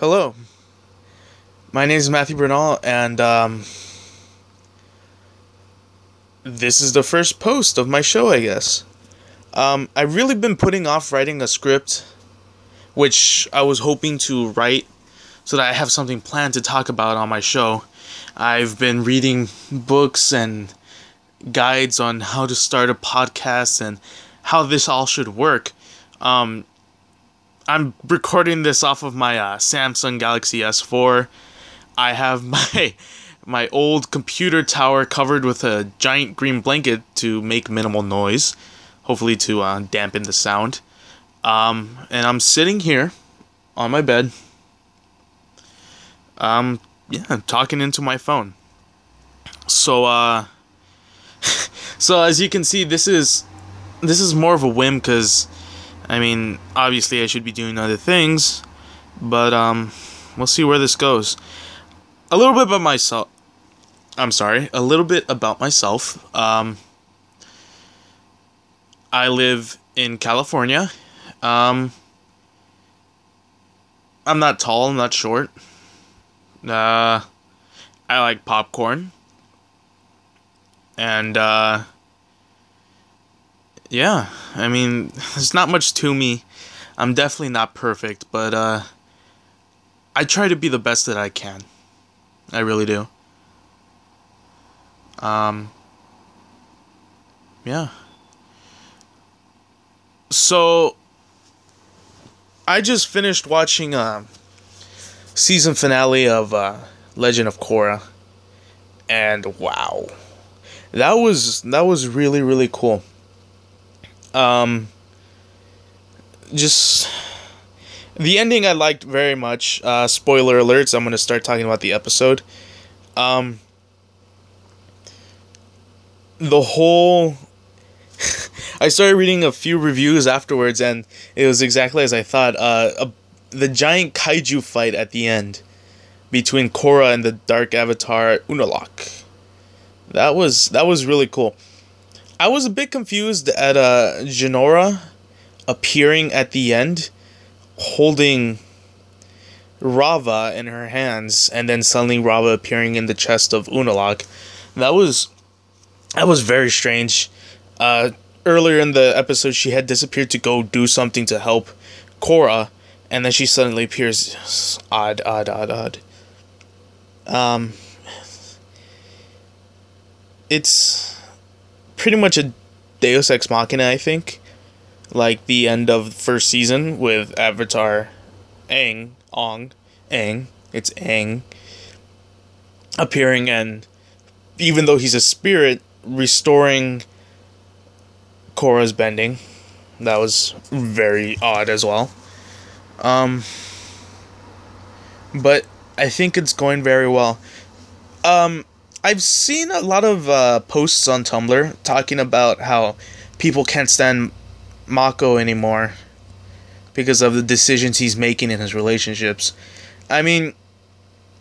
Hello. My name is Matthew Bernal, and um, this is the first post of my show, I guess. Um, I've really been putting off writing a script, which I was hoping to write so that I have something planned to talk about on my show. I've been reading books and guides on how to start a podcast and how this all should work. Um, I'm recording this off of my uh, Samsung Galaxy S4. I have my my old computer tower covered with a giant green blanket to make minimal noise, hopefully to uh, dampen the sound. Um, and I'm sitting here on my bed. Um, yeah, talking into my phone. So uh, so as you can see, this is this is more of a whim because I mean, obviously I should be doing other things, but um, we'll see where this goes. A little bit about myself. I'm sorry, a little bit about myself. Um, I live in California. Um, I'm not tall, I'm not short. Uh, I like popcorn. And, uh, yeah, I mean, there's not much to me. I'm definitely not perfect, but uh I try to be the best that I can. I really do. Um yeah. So I just finished watching uh season finale of uh Legend of Korra and wow. That was that was really really cool. Um, just the ending I liked very much. Uh, spoiler alerts. I'm gonna start talking about the episode. Um, the whole. I started reading a few reviews afterwards, and it was exactly as I thought. Uh, a, the giant kaiju fight at the end between Korra and the Dark Avatar Unalaq. That was that was really cool. I was a bit confused at uh Jinora appearing at the end holding Raava in her hands and then suddenly Raava appearing in the chest of Unalaq. That was that was very strange. Uh earlier in the episode she had disappeared to go do something to help Korra and then she suddenly appears odd odd odd odd. Um it's pretty much a Deus Ex Machina, I think. Like the end of first season with Avatar Aang, Ong, Aang, it's Aang, appearing and even though he's a spirit, restoring Korra's bending. That was very odd as well. Um, but I think it's going very well. Um, I've seen a lot of uh, posts on Tumblr talking about how people can't stand Mako anymore because of the decisions he's making in his relationships. I mean,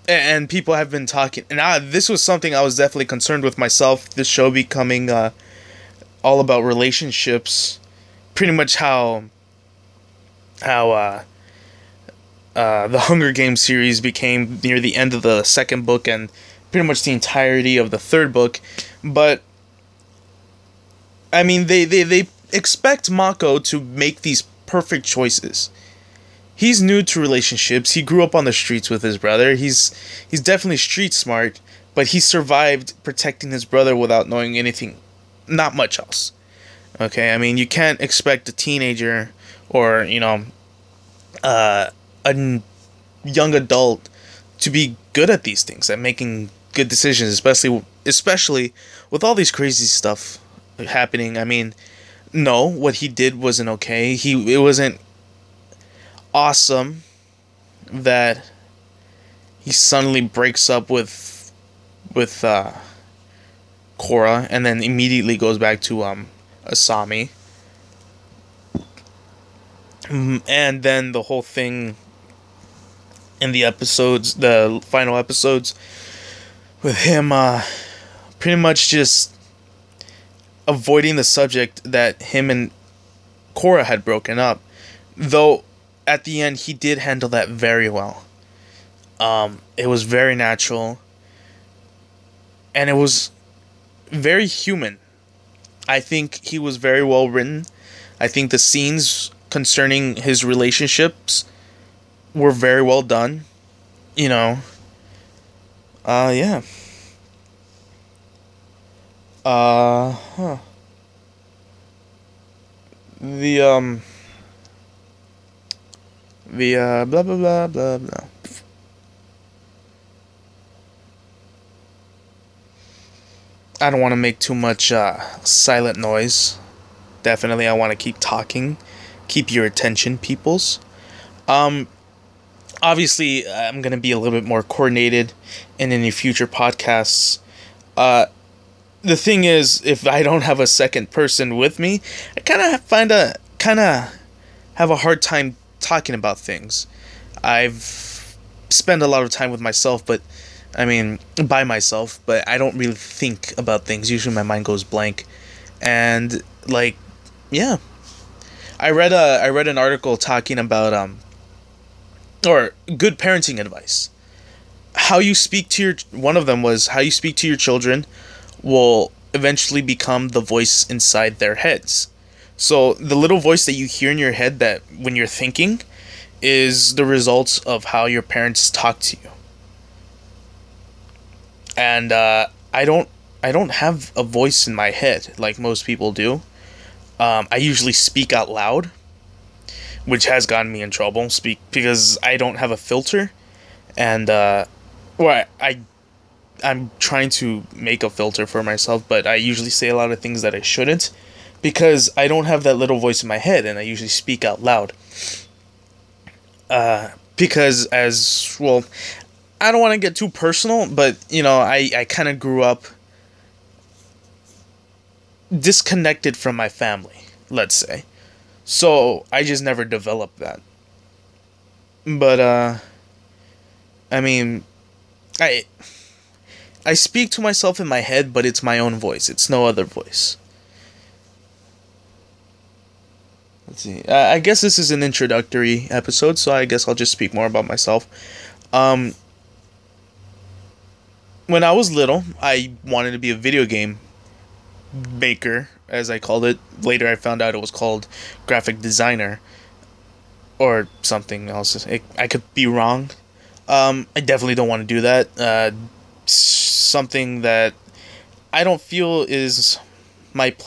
and people have been talking, and I, this was something I was definitely concerned with myself. This show becoming uh, all about relationships, pretty much how how uh, uh, the Hunger Games series became near the end of the second book and pretty much the entirety of the third book. But I mean, they they they expect Mako to make these perfect choices. He's new to relationships. He grew up on the streets with his brother. He's he's definitely street smart, but he survived protecting his brother without knowing anything, not much else. Okay, I mean, you can't expect a teenager or you know, uh, a young adult to be good at these things, at making good decisions, especially especially with all these crazy stuff happening. I mean, no, what he did wasn't okay. He it wasn't awesome that he suddenly breaks up with with uh Korra and then immediately goes back to um Asami. Mm, and then the whole thing in the episodes, the final episodes with him uh, pretty much just avoiding the subject that him and Korra had broken up. Though at the end he did handle that very well. Um, it was very natural, and it was very human. I think he was very well written. I think the scenes concerning his relationships were very well done. You know. Uh yeah. Uh huh. The um the uh blah blah blah blah blah. I don't want to make too much uh, silent noise. Definitely, I want to keep talking, keep your attention, peoples. Um, obviously, I'm gonna be a little bit more coordinated in any future podcasts. Uh, the thing is, if I don't have a second person with me, I kind of find a kind of have a hard time talking about things. I've spent a lot of time with myself, but I mean, by myself, but I don't really think about things. Usually my mind goes blank. And like yeah. I read a I read an article talking about um or good parenting advice. How you speak to your one of them was how you speak to your children will eventually become the voice inside their heads. So the little voice that you hear in your head that when you're thinking is the results of how your parents talk to you and uh, I don't I don't have a voice in my head like most people do. Um, I usually speak out loud, which has gotten me in trouble. Speak because I don't have a filter, and uh, well, I I'm trying to make a filter for myself, but I usually say a lot of things that I shouldn't because I don't have that little voice in my head, and I usually speak out loud. Uh, because as well, I don't want to get too personal, but you know, I I kind of grew up disconnected from my family, let's say. So, I just never developed that. But uh I mean, I I speak to myself in my head, but it's my own voice. It's no other voice. Let's see. Uh, I guess this is an introductory episode, so I guess I'll just speak more about myself. Um, when I was little, I wanted to be a video game maker, as I called it. Later, I found out it was called graphic designer or something else. It, I could be wrong. Um, I definitely don't want to do that. Uh, something that I don't feel is my